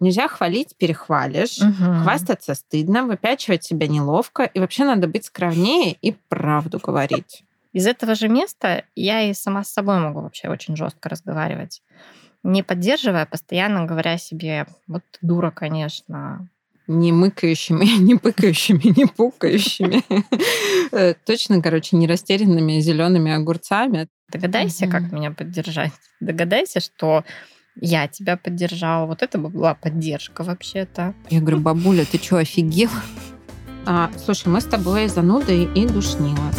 Нельзя хвалить, перехвалишь, угу. хвастаться стыдно, выпячивать себя неловко, и вообще надо быть скромнее и правду говорить. Из этого же места я и сама с собой могу вообще очень жестко разговаривать. Не поддерживая, постоянно говоря себе, вот дура, конечно, не мыкающими, не пыкающими, не пукающими. Э, точно, короче, не растерянными зелеными огурцами. Догадайся, как меня поддержать. Догадайся, что я тебя поддержала. Вот это была поддержка вообще-то. Я говорю, бабуля, ты что, офигела? А, слушай, мы с тобой занудой и душнила.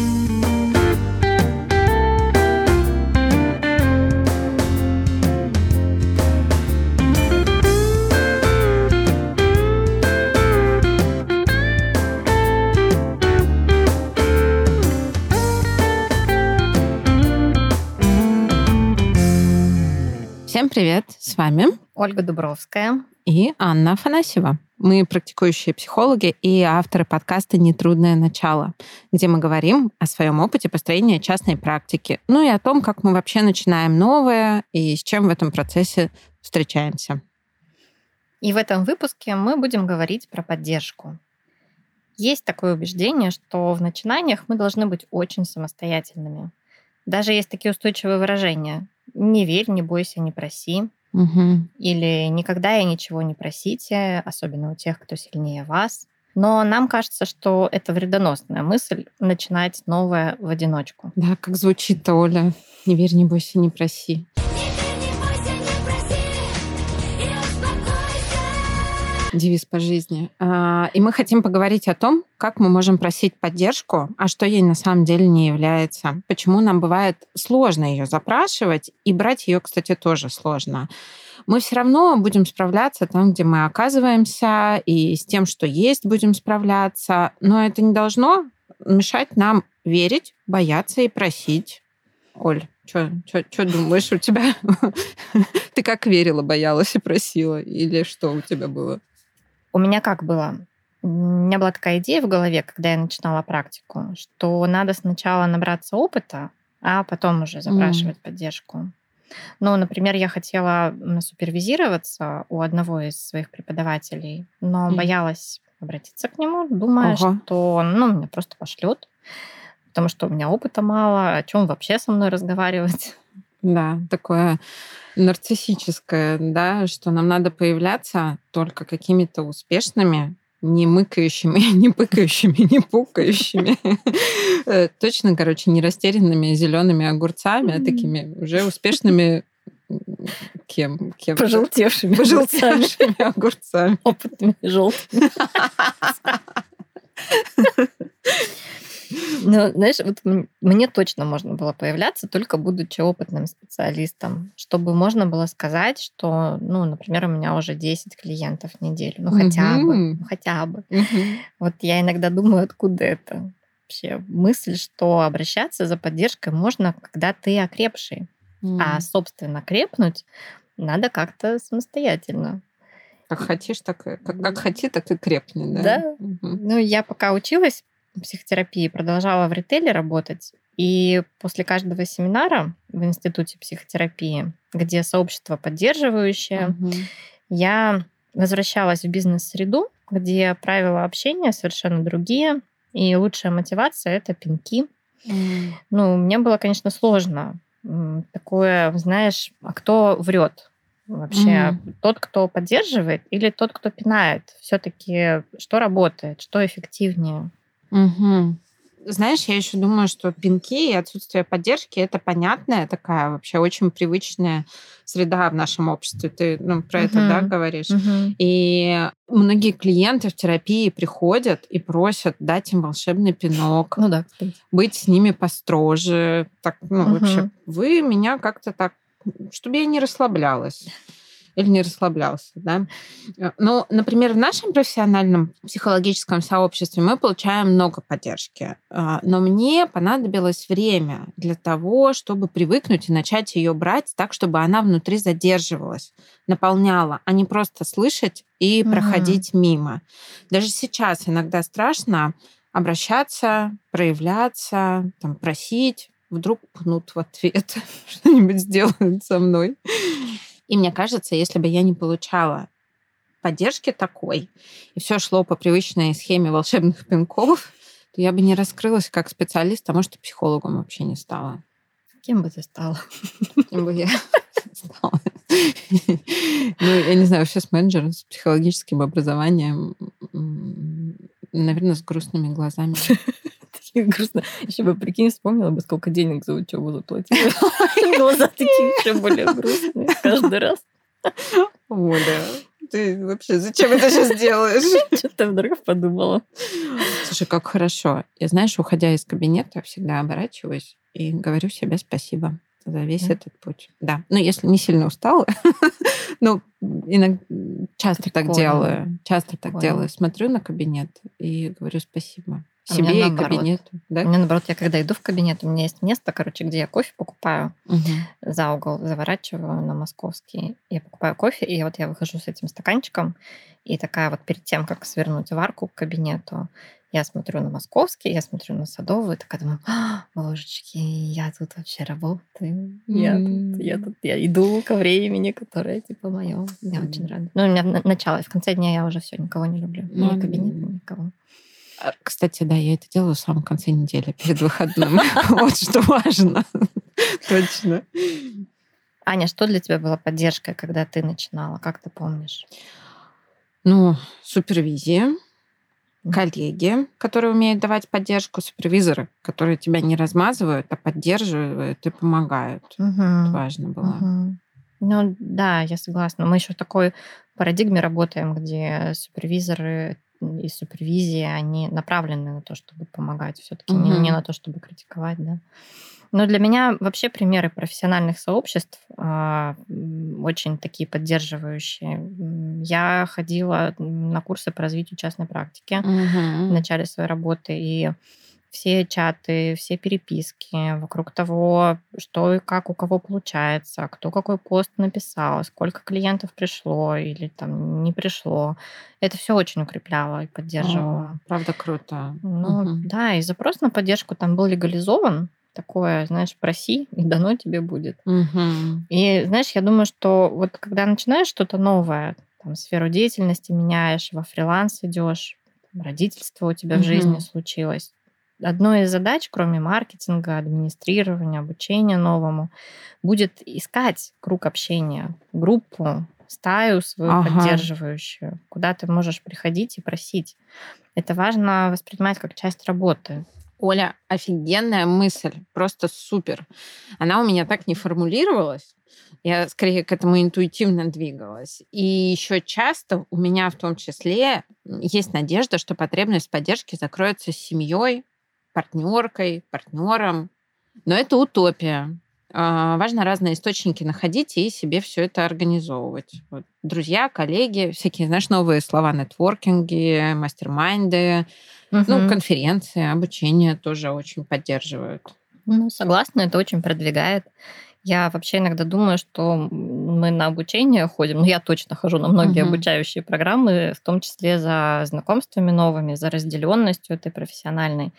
Привет! С вами Ольга Дубровская и Анна Афанасьева. Мы практикующие психологи и авторы подкаста «Нетрудное начало», где мы говорим о своем опыте построения частной практики, ну и о том, как мы вообще начинаем новое и с чем в этом процессе встречаемся. И в этом выпуске мы будем говорить про поддержку. Есть такое убеждение, что в начинаниях мы должны быть очень самостоятельными. Даже есть такие устойчивые выражения не верь, не бойся, не проси. Угу. Или никогда я ничего не просите, особенно у тех, кто сильнее вас. Но нам кажется, что это вредоносная мысль начинать новое в одиночку. Да, как звучит-то, Оля. Не верь, не бойся, не проси. Девиз по жизни. А, и мы хотим поговорить о том, как мы можем просить поддержку, а что ей на самом деле не является. Почему нам бывает сложно ее запрашивать, и брать ее, кстати, тоже сложно. Мы все равно будем справляться там, где мы оказываемся, и с тем, что есть, будем справляться. Но это не должно мешать нам верить, бояться и просить. Оль, что думаешь у тебя? Ты как верила, боялась и просила? Или что у тебя было? У меня как было? У меня была такая идея в голове, когда я начинала практику, что надо сначала набраться опыта, а потом уже запрашивать mm. поддержку. Ну, например, я хотела супервизироваться у одного из своих преподавателей, но mm. боялась обратиться к нему, думая, ага. что ну, меня просто пошлет, потому что у меня опыта мало, о чем вообще со мной разговаривать. Да, такое нарциссическое, да, что нам надо появляться только какими-то успешными, не мыкающими, не пыкающими, не пукающими. Э, точно, короче, не растерянными зелеными огурцами, а такими уже успешными кем? кем Пожелтевшими. Пожелтевшими огурцами. Опытными желтыми. Ну, знаешь, вот мне точно можно было появляться, только будучи опытным специалистом, чтобы можно было сказать, что, ну, например, у меня уже 10 клиентов в неделю, ну, хотя бы, ну, хотя бы. Вот я иногда думаю, откуда это вообще мысль, что обращаться за поддержкой можно, когда ты окрепший. А, собственно, крепнуть надо как-то самостоятельно. Как хотишь, так как, как хоти, так и крепни, да? Да. Угу. Ну, я пока училась психотерапии, продолжала в ритейле работать. И после каждого семинара в Институте психотерапии, где сообщество поддерживающее, угу. я возвращалась в бизнес-среду, где правила общения совершенно другие, и лучшая мотивация это пинки. Mm. Ну, мне было, конечно, сложно. Такое, знаешь, а кто врет? Вообще, mm. тот, кто поддерживает, или тот, кто пинает? Все-таки что работает, что эффективнее? Угу. Знаешь, я еще думаю, что пинки и отсутствие поддержки это понятная такая вообще очень привычная среда в нашем обществе. Ты ну, про uh это да, говоришь. uh И многие клиенты в терапии приходят и просят дать им волшебный пинок, ну да, быть с ними построже. Так, ну, uh вообще, вы меня как-то так, чтобы я не расслаблялась или не расслаблялся, да. Э, ну, например, в нашем профессиональном психологическом сообществе мы получаем много поддержки, а, но мне понадобилось время для того, чтобы привыкнуть и начать ее брать так, чтобы она внутри задерживалась, наполняла, а не просто слышать и mm-hmm. проходить мимо. Даже сейчас иногда страшно обращаться, проявляться, там, просить, вдруг пнут в ответ, что-нибудь сделают со мной. И мне кажется, если бы я не получала поддержки такой, и все шло по привычной схеме волшебных пинков, то я бы не раскрылась как специалист, а может, и психологом вообще не стала. Кем бы ты стала? Кем бы я стала? Ну, я не знаю, вообще с менеджером, с психологическим образованием, наверное, с грустными глазами. грустно. Еще бы, прикинь, вспомнила бы, сколько денег за учебу заплатила. Глаза такие еще более грустные каждый раз. Оля, ты вообще зачем это сейчас делаешь? Что-то вдруг подумала. Слушай, как хорошо. Я, знаешь, уходя из кабинета, всегда оборачиваюсь и говорю себе спасибо за весь mm. этот путь. Да. Ну, если не сильно устала, ну, иногда часто Прикольно. так делаю. Часто так Прикольно. делаю. Смотрю на кабинет и говорю спасибо. А себе и кабинету. Да? У меня наоборот, я когда иду в кабинет, у меня есть место, короче, где я кофе покупаю угу. за угол, заворачиваю на московский. Я покупаю кофе, и вот я выхожу с этим стаканчиком, и такая вот перед тем, как свернуть в арку к кабинету, я смотрю на московский, я смотрю на садовую, такая думаю, а, божечки, я тут вообще работаю, я, тут, я тут, я иду ко времени, которое типа мое. Я очень рада. Ну, у меня начало, в конце дня я уже все, никого не люблю. Ни кабинет, никого. А, кстати, да, я это делаю в самом конце недели, перед выходным. Вот что важно. Точно. Аня, что для тебя была поддержкой, когда ты начинала? Как ты помнишь? Ну, супервизия, коллеги, которые умеют давать поддержку, супервизоры, которые тебя не размазывают, а поддерживают и помогают. Угу. Это важно было. Угу. Ну да, я согласна. Мы еще в такой парадигме работаем, где супервизоры и супервизия, они направлены на то, чтобы помогать, все-таки угу. не, не на то, чтобы критиковать, да. Но для меня вообще примеры профессиональных сообществ э, очень такие поддерживающие. Я ходила на курсы по развитию частной практики угу. в начале своей работы, и все чаты, все переписки вокруг того, что и как у кого получается, кто какой пост написал, сколько клиентов пришло или там не пришло. Это все очень укрепляло и поддерживало. О, правда круто. Ну угу. да, и запрос на поддержку там был легализован. Такое, знаешь, проси, и дано тебе будет. Угу. И знаешь, я думаю, что вот когда начинаешь что-то новое, там, сферу деятельности меняешь, во фриланс идешь, родительство у тебя угу. в жизни случилось, одной из задач, кроме маркетинга, администрирования, обучения новому, будет искать круг общения, группу, стаю свою ага. поддерживающую, куда ты можешь приходить и просить. Это важно воспринимать как часть работы. Оля, офигенная мысль, просто супер. Она у меня так не формулировалась. Я скорее к этому интуитивно двигалась. И еще часто у меня в том числе есть надежда, что потребность поддержки закроется с семьей, партнеркой, партнером. Но это утопия. А, важно разные источники находить и себе все это организовывать. Вот. Друзья, коллеги, всякие, знаешь, новые слова, нетворкинги, мастер-майнды, угу. ну, конференции, обучение тоже очень поддерживают. Ну, согласна, это очень продвигает. Я вообще иногда думаю, что мы на обучение ходим, ну я точно хожу на многие uh-huh. обучающие программы, в том числе за знакомствами новыми, за разделенностью этой профессиональной.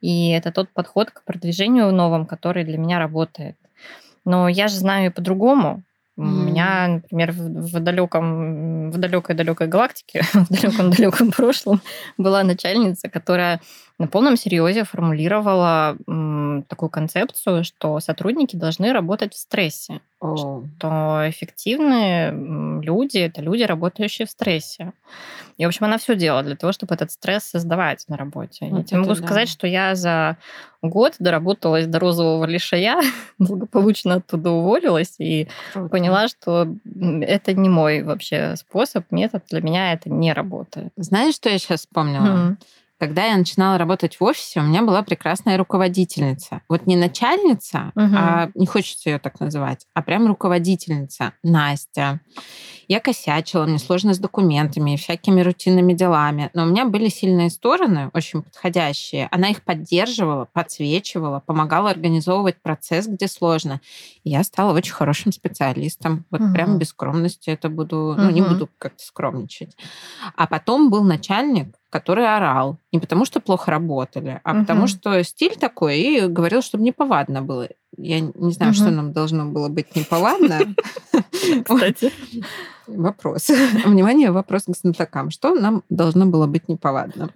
И это тот подход к продвижению новым, который для меня работает. Но я же знаю и по-другому. У меня, например, в, в далеком, в далекой далекой галактике, в далеком далеком прошлом была начальница, которая на полном серьезе формулировала м, такую концепцию, что сотрудники должны работать в стрессе. Oh. Что эффективные люди это люди, работающие в стрессе. И, в общем, она все делала для того, чтобы этот стресс создавать на работе. Вот я тебе могу да. сказать, что я за год доработалась до розового лишая, благополучно оттуда уволилась и Круто. поняла, что это не мой вообще способ, метод. Для меня это не работает. Знаешь, что я сейчас вспомнила? Mm-hmm. Когда я начинала работать в офисе, у меня была прекрасная руководительница. Вот не начальница, угу. а не хочется ее так называть, а прям руководительница Настя. Я косячила, мне сложно с документами и всякими рутинными делами. Но у меня были сильные стороны, очень подходящие. Она их поддерживала, подсвечивала, помогала организовывать процесс, где сложно. И я стала очень хорошим специалистом. Вот угу. прям без скромности это буду, угу. ну, не буду как-то скромничать. А потом был начальник, который орал. Не потому, что плохо работали, а угу. потому, что стиль такой, и говорил, чтобы неповадно было. Я не знаю, угу. что нам должно было быть неповадно. Кстати. Вопрос. Внимание, вопрос к знатокам. Что нам должно было быть неповадно?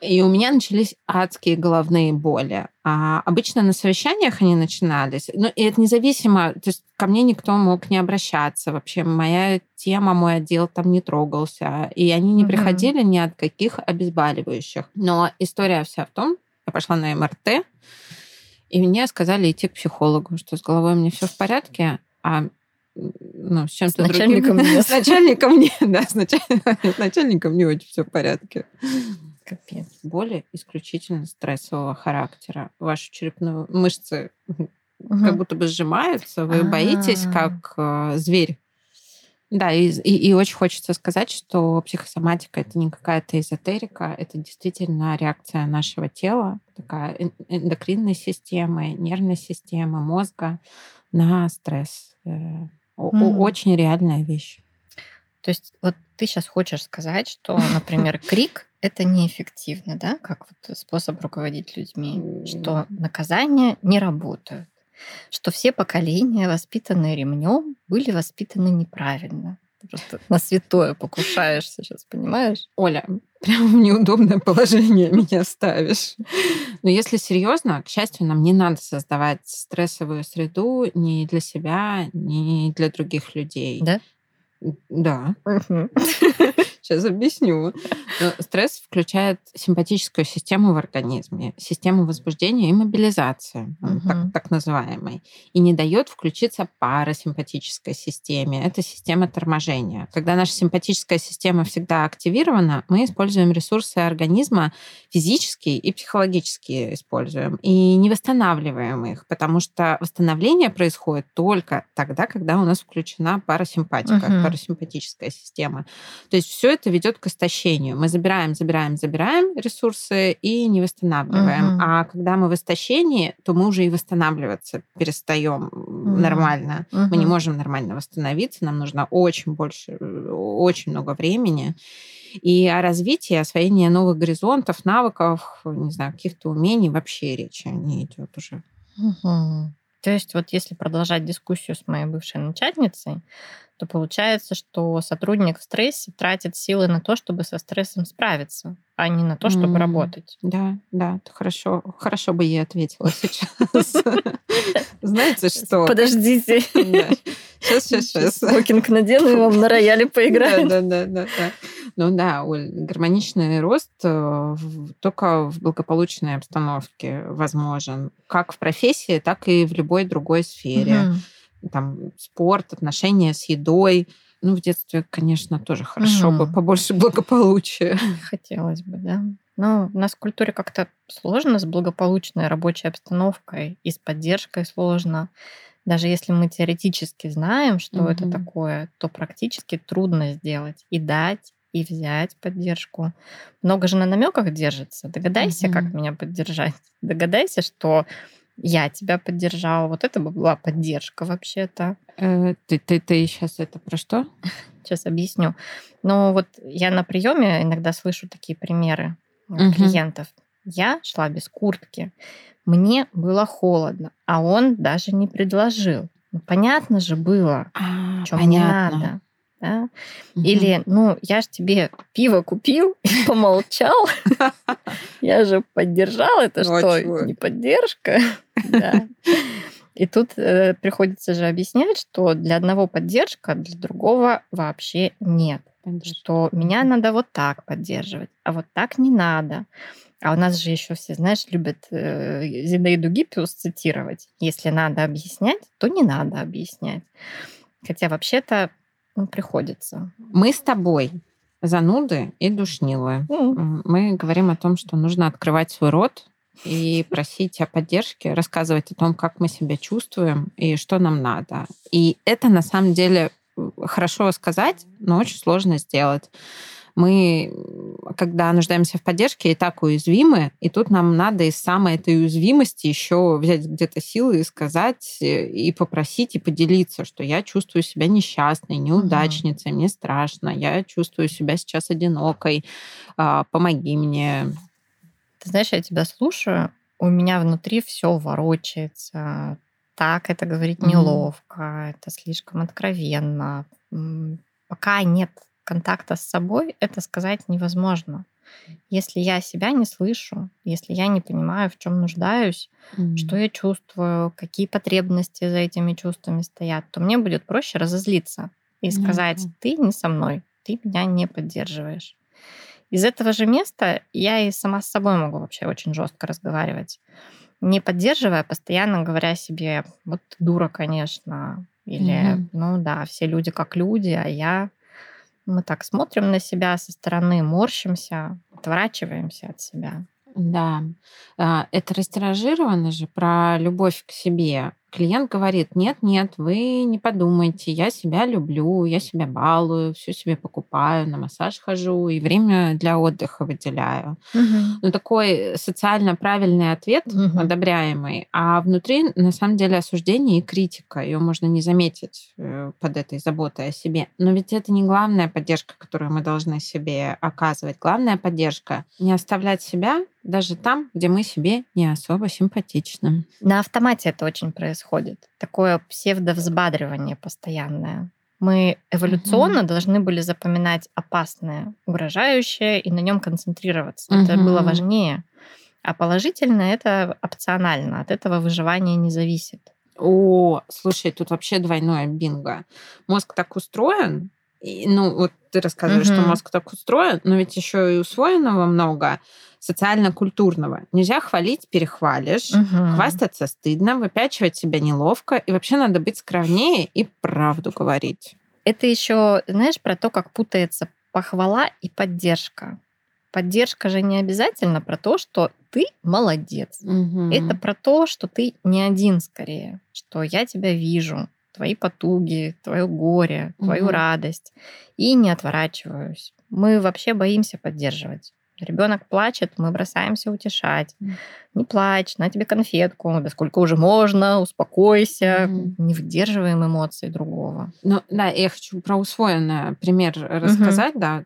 И у меня начались адские головные боли. А обычно на совещаниях они начинались. Ну, и это независимо. То есть ко мне никто мог не обращаться. Вообще моя тема, мой отдел там не трогался. И они не приходили ни от каких обезболивающих. Но история вся в том, я пошла на МРТ, и мне сказали идти к психологу, что с головой меня все в порядке, а ну, с чем-то другим. Начальником нет. С начальником нет, да, с, начальником не очень все в порядке. Капец. Боли исключительно стрессового характера. Ваши черепные мышцы угу. как будто бы сжимаются, вы А-а-а. боитесь, как э, зверь. Да, и, и, и очень хочется сказать, что психосоматика это не какая-то эзотерика, это действительно реакция нашего тела, такая эндокринной системы, нервной системы, мозга на стресс. Mm. Очень реальная вещь. То есть вот ты сейчас хочешь сказать, что, например, крик это неэффективно, да, как вот способ руководить людьми, что наказания не работают, что все поколения, воспитанные ремнем, были воспитаны неправильно. Ты просто на святое покушаешься сейчас, понимаешь? Оля, прям в неудобное положение меня ставишь. Но если серьезно, к счастью, нам не надо создавать стрессовую среду ни для себя, ни для других людей. Да? Да. Сейчас объясню. Но стресс включает симпатическую систему в организме, систему возбуждения и мобилизации, угу. так, так называемой, и не дает включиться парасимпатической системе. Это система торможения. Когда наша симпатическая система всегда активирована, мы используем ресурсы организма физические и психологические используем, и не восстанавливаем их, потому что восстановление происходит только тогда, когда у нас включена парасимпатика, угу. Парасимпатическая система. То есть все это ведет к истощению. Мы забираем, забираем, забираем ресурсы и не восстанавливаем. Угу. А когда мы в истощении, то мы уже и восстанавливаться перестаем угу. нормально. Угу. Мы не можем нормально восстановиться, нам нужно очень больше, очень много времени. И о развитии, освоении новых горизонтов, навыков, не знаю, каких-то умений вообще речи не идет уже. Угу. То есть вот если продолжать дискуссию с моей бывшей начальницей, то получается, что сотрудник в стрессе тратит силы на то, чтобы со стрессом справиться, а не на то, чтобы mm, работать. Да, да, хорошо, хорошо бы ей ответила сейчас. Знаете что? Подождите. Сейчас, сейчас, сейчас. Смокинг надену и вам на рояле поиграем. Да, да, да, да. Ну да, Оль, гармоничный рост э, только в благополучной обстановке возможен, как в профессии, так и в любой другой сфере там спорт, отношения с едой. Ну, в детстве, конечно, тоже хорошо угу. бы побольше благополучия. Хотелось бы, да. Но у нас в культуре как-то сложно с благополучной рабочей обстановкой и с поддержкой сложно. Даже если мы теоретически знаем, что угу. это такое, то практически трудно сделать и дать, и взять поддержку. Много же на намеках держится. Догадайся, угу. как меня поддержать. Догадайся, что я тебя поддержала. Вот это бы была поддержка вообще-то. Э, ты, ты, ты сейчас это про что? Сейчас объясню. Ну вот я на приеме иногда слышу такие примеры угу. клиентов. Я шла без куртки, мне было холодно, а он даже не предложил. Ну, понятно же было, а, что мне надо да? Угу. Или, ну, я же тебе пиво купил и помолчал, я же поддержал, это что, не поддержка? И тут э, приходится же объяснять, что для одного поддержка, для другого вообще нет. Что меня надо вот так поддерживать, а вот так не надо. А у нас же еще все, знаешь, любят э, Зинаиду Гиппиус цитировать. Если надо объяснять, то не надо объяснять. Хотя вообще-то ну, приходится. Мы с тобой зануды и душнилы. Mm. Мы говорим о том, что нужно открывать свой рот и просить о поддержке, рассказывать о том, как мы себя чувствуем и что нам надо. И это на самом деле хорошо сказать, но очень сложно сделать. Мы, когда нуждаемся в поддержке, и так уязвимы, и тут нам надо из самой этой уязвимости еще взять где-то силы и сказать, э, и попросить, и поделиться, что я чувствую себя несчастной, неудачницей, угу. мне страшно, я чувствую себя сейчас одинокой, а, помоги мне. Ты знаешь, я тебя слушаю, у меня внутри все ворочается. Так это говорить неловко, mm это слишком откровенно. Пока нет контакта с собой, это сказать невозможно. Если я себя не слышу, если я не понимаю, в чем нуждаюсь, mm что я чувствую, какие потребности за этими чувствами стоят, то мне будет проще разозлиться и сказать, mm ты не со мной, ты меня не поддерживаешь. Из этого же места я и сама с собой могу вообще очень жестко разговаривать. Не поддерживая, а постоянно говоря себе, вот дура, конечно, или, mm ну да, все люди как люди, а я... Мы так смотрим на себя со стороны, морщимся, отворачиваемся от себя. Да, а, это растиражировано же про любовь к себе клиент говорит, нет, нет, вы не подумайте, я себя люблю, я себя балую, все себе покупаю, на массаж хожу и время для отдыха выделяю. Угу. Ну, такой социально правильный ответ, угу. одобряемый, а внутри, на самом деле, осуждение и критика. Ее можно не заметить э, под этой заботой о себе. Но ведь это не главная поддержка, которую мы должны себе оказывать. Главная поддержка — не оставлять себя даже там, где мы себе не особо симпатичны. На автомате это очень происходит. Такое псевдовзбадривание постоянное. Мы эволюционно угу. должны были запоминать опасное, угрожающее и на нем концентрироваться. Угу. Это было важнее. А положительное это опционально. От этого выживание не зависит. О, слушай, тут вообще двойное бинго. Мозг так устроен, и, ну, вот ты рассказываешь, угу. что мозг так устроен, но ведь еще и усвоенного много социально-культурного. Нельзя хвалить, перехвалишь, угу. хвастаться стыдно, выпячивать себя неловко, и вообще надо быть скромнее и правду говорить. Это еще, знаешь, про то, как путается похвала и поддержка. Поддержка же не обязательно про то, что ты молодец. Угу. Это про то, что ты не один скорее, что я тебя вижу, твои потуги, твое горе, твою угу. радость, и не отворачиваюсь. Мы вообще боимся поддерживать. Ребенок плачет, мы бросаемся утешать. Не плачь, на тебе конфетку, да сколько уже можно, успокойся, mm не выдерживаем эмоций другого. Ну, да, я хочу про усвоенный пример рассказать, mm да,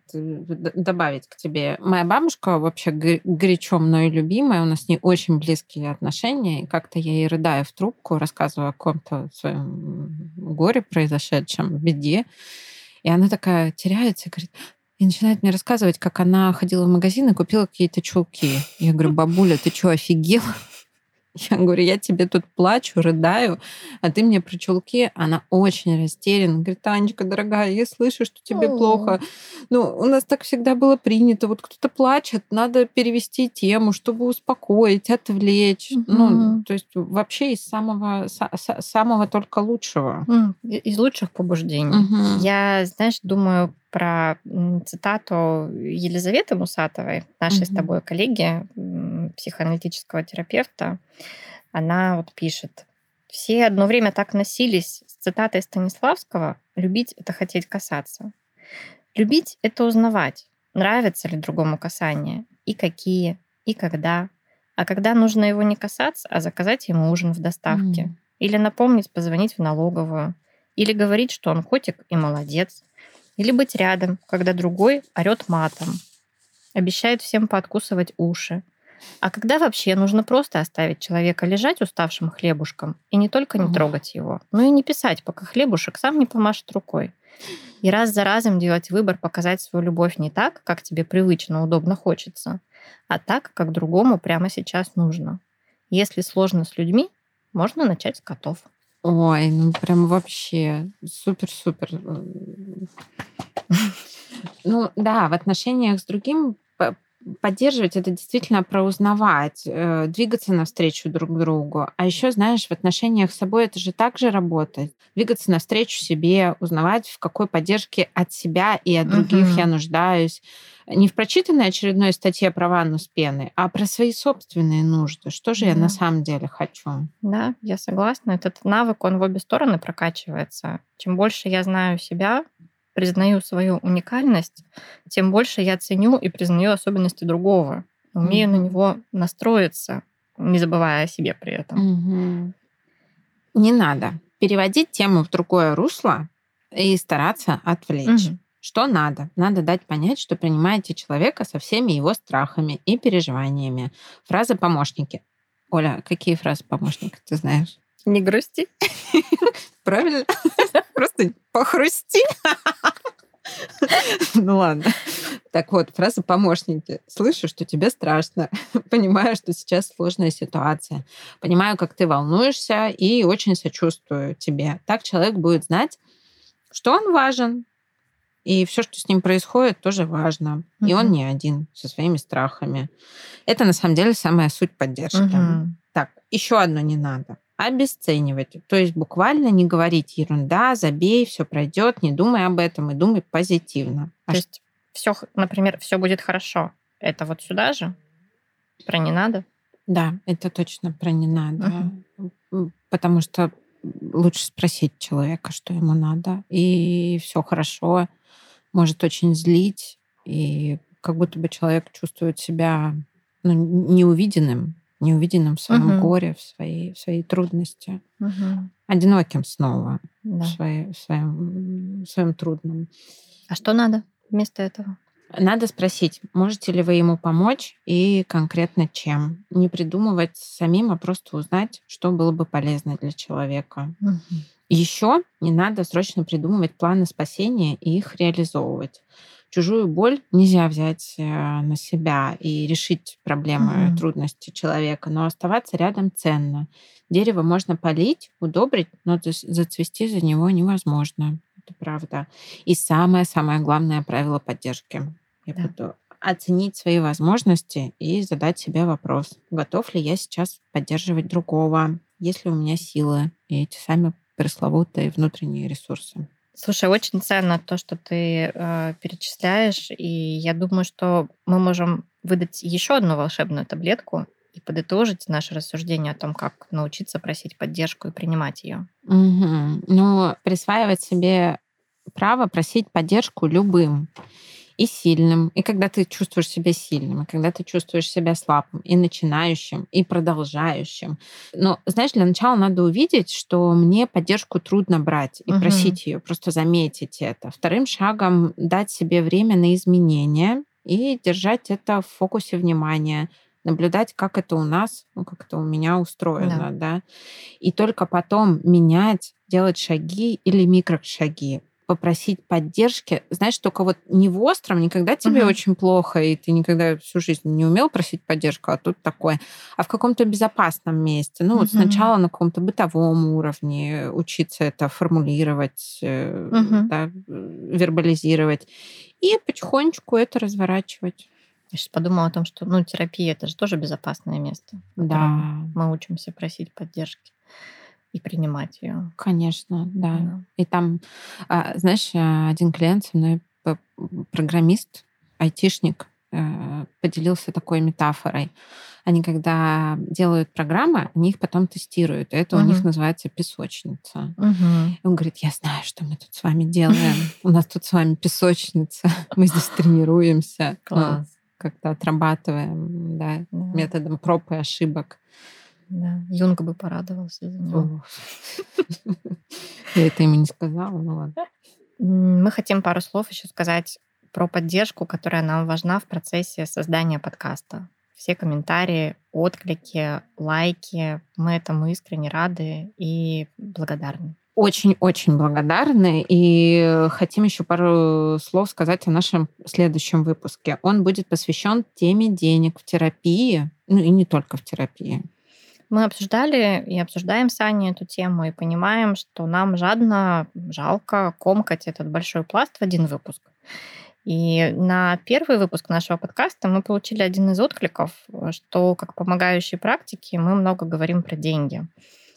добавить к тебе. Моя бабушка вообще горячо мной любимая, у нас с ней очень близкие отношения, и как-то я ей рыдаю в трубку, рассказываю о каком-то своем горе произошедшем, беде. И она такая теряется и говорит, и начинает мне рассказывать, как она ходила в магазин и купила какие-то чулки. Я говорю, бабуля, ты что, офигела? Я говорю, я тебе тут плачу, рыдаю, а ты мне про чулки. Она очень растеряна. Говорит, Танечка, дорогая, я слышу, что тебе плохо. Ну, у нас так всегда было принято. Вот кто-то плачет, надо перевести тему, чтобы успокоить, отвлечь. Угу. Ну, то есть вообще из самого, самого только лучшего. Из лучших побуждений. Угу. Я, знаешь, думаю про цитату Елизаветы Мусатовой, нашей угу. с тобой коллеги, психоаналитического терапевта, она вот пишет, все одно время так носились с цитатой Станиславского «любить – это хотеть касаться». Любить – это узнавать, нравится ли другому касание, и какие, и когда. А когда нужно его не касаться, а заказать ему ужин в доставке. Mm. Или напомнить позвонить в налоговую. Или говорить, что он котик и молодец. Или быть рядом, когда другой орет матом. Обещает всем пооткусывать уши. А когда вообще нужно просто оставить человека лежать уставшим хлебушком и не только не трогать его, но и не писать, пока хлебушек сам не помашет рукой. И раз за разом делать выбор показать свою любовь не так, как тебе привычно, удобно хочется, а так, как другому прямо сейчас нужно. Если сложно с людьми, можно начать с котов. Ой, ну прям вообще супер-супер. Ну да, в отношениях с другим поддерживать это действительно про узнавать, э, двигаться навстречу друг другу. А еще, знаешь, в отношениях с собой это же также работает. Двигаться навстречу себе, узнавать, в какой поддержке от себя и от других угу. я нуждаюсь. Не в прочитанной очередной статье про ванну с пеной, а про свои собственные нужды. Что же да. я на самом деле хочу? Да, я согласна. Этот навык, он в обе стороны прокачивается. Чем больше я знаю себя, признаю свою уникальность, тем больше я ценю и признаю особенности другого. Умею mm-hmm. на него настроиться, не забывая о себе при этом. Mm-hmm. Не надо переводить тему в другое русло и стараться отвлечь. Mm-hmm. Что надо? Надо дать понять, что принимаете человека со всеми его страхами и переживаниями. Фразы помощники. Оля, какие фразы помощника ты знаешь? Не грусти. Правильно? Просто похрусти. Ну ладно. Так вот, фраза помощники. Слышу, что тебе страшно. Понимаю, что сейчас сложная ситуация. Понимаю, как ты волнуешься и очень сочувствую тебе. Так человек будет знать, что он важен, и все, что с ним происходит, тоже важно. Угу. И он не один со своими страхами. Это на самом деле самая суть поддержки. Угу. Так, еще одно не надо обесценивать. То есть буквально не говорить ерунда, забей, все пройдет, не думай об этом и думай позитивно. А То есть все, например, все будет хорошо. Это вот сюда же? Про не надо? Да, это точно про не надо. Угу. Потому что лучше спросить человека, что ему надо. И все хорошо может очень злить, и как будто бы человек чувствует себя ну, неувиденным, неувиденным в своем угу. горе, в своей, в своей трудности, угу. одиноким снова да. в, своей, в, своем, в своем трудном. А что надо вместо этого? Надо спросить, можете ли вы ему помочь и конкретно чем. Не придумывать самим, а просто узнать, что было бы полезно для человека. Угу. Еще не надо срочно придумывать планы спасения и их реализовывать. Чужую боль нельзя взять э, на себя и решить проблемы, угу. трудности человека, но оставаться рядом ценно. Дерево можно полить, удобрить, но зацвести за него невозможно. Это правда. И самое-самое главное правило поддержки. Я да. буду оценить свои возможности и задать себе вопрос, готов ли я сейчас поддерживать другого, есть ли у меня силы и эти сами пресловутые внутренние ресурсы. Слушай, очень ценно то, что ты э, перечисляешь, и я думаю, что мы можем выдать еще одну волшебную таблетку и подытожить наше рассуждение о том, как научиться просить поддержку и принимать ее. Угу. Ну, присваивать себе право просить поддержку любым и сильным, и когда ты чувствуешь себя сильным, и когда ты чувствуешь себя слабым, и начинающим, и продолжающим. Но, знаешь, для начала надо увидеть, что мне поддержку трудно брать и угу. просить ее, просто заметить это. Вторым шагом дать себе время на изменения и держать это в фокусе внимания наблюдать, как это у нас, ну, как это у меня устроено, да. да, и только потом менять, делать шаги или микрошаги попросить поддержки, знаешь, только вот не в остром, никогда тебе угу. очень плохо, и ты никогда всю жизнь не умел просить поддержку, а тут такое, а в каком-то безопасном месте. Ну, угу. вот сначала на каком-то бытовом уровне учиться это формулировать, угу. да, вербализировать, и потихонечку это разворачивать. Я сейчас подумала о том, что ну, терапия это же тоже безопасное место. Да. Мы учимся просить поддержки и принимать ее. Конечно, да. да. И там, а, знаешь, один клиент со мной, программист, айтишник, э, поделился такой метафорой. Они, когда делают программы, они их потом тестируют. Это угу. у них называется песочница. Угу. И он говорит, я знаю, что мы тут с вами делаем. У нас тут с вами песочница. Мы здесь тренируемся. Класс. Как-то отрабатываем да, методом проб и ошибок. Да, Юнг бы порадовался за него. Я это ему не сказала, ну ладно. Мы хотим пару слов еще сказать про поддержку, которая нам важна в процессе создания подкаста. Все комментарии, отклики, лайки, мы этому искренне рады и благодарны. Очень-очень благодарны и хотим еще пару слов сказать о нашем следующем выпуске. Он будет посвящен теме денег в терапии, ну и не только в терапии. Мы обсуждали и обсуждаем с Аней эту тему и понимаем, что нам жадно, жалко комкать этот большой пласт в один выпуск. И на первый выпуск нашего подкаста мы получили один из откликов, что как помогающие практики мы много говорим про деньги.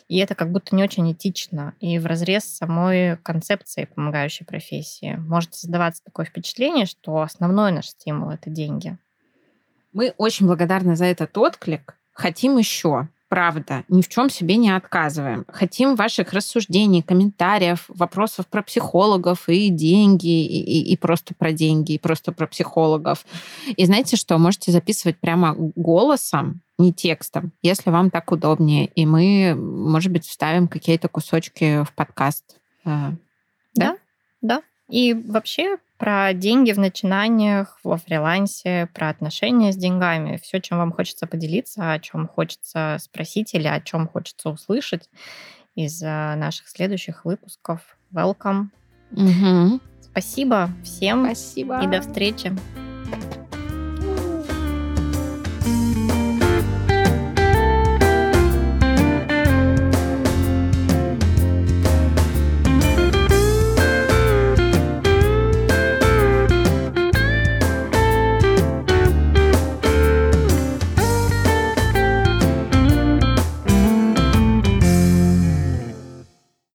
И это как будто не очень этично и в разрез самой концепции помогающей профессии. Может создаваться такое впечатление, что основной наш стимул — это деньги. Мы очень благодарны за этот отклик. Хотим еще правда, ни в чем себе не отказываем. Хотим ваших рассуждений, комментариев, вопросов про психологов и деньги, и, и, и просто про деньги, и просто про психологов. И знаете что, можете записывать прямо голосом, не текстом, если вам так удобнее. И мы, может быть, вставим какие-то кусочки в подкаст. Э, да? Да, да. И вообще про деньги в начинаниях, во фрилансе, про отношения с деньгами, все, чем вам хочется поделиться, о чем хочется спросить или о чем хочется услышать из э, наших следующих выпусков. Welcome. Угу. Спасибо всем. Спасибо. И до встречи.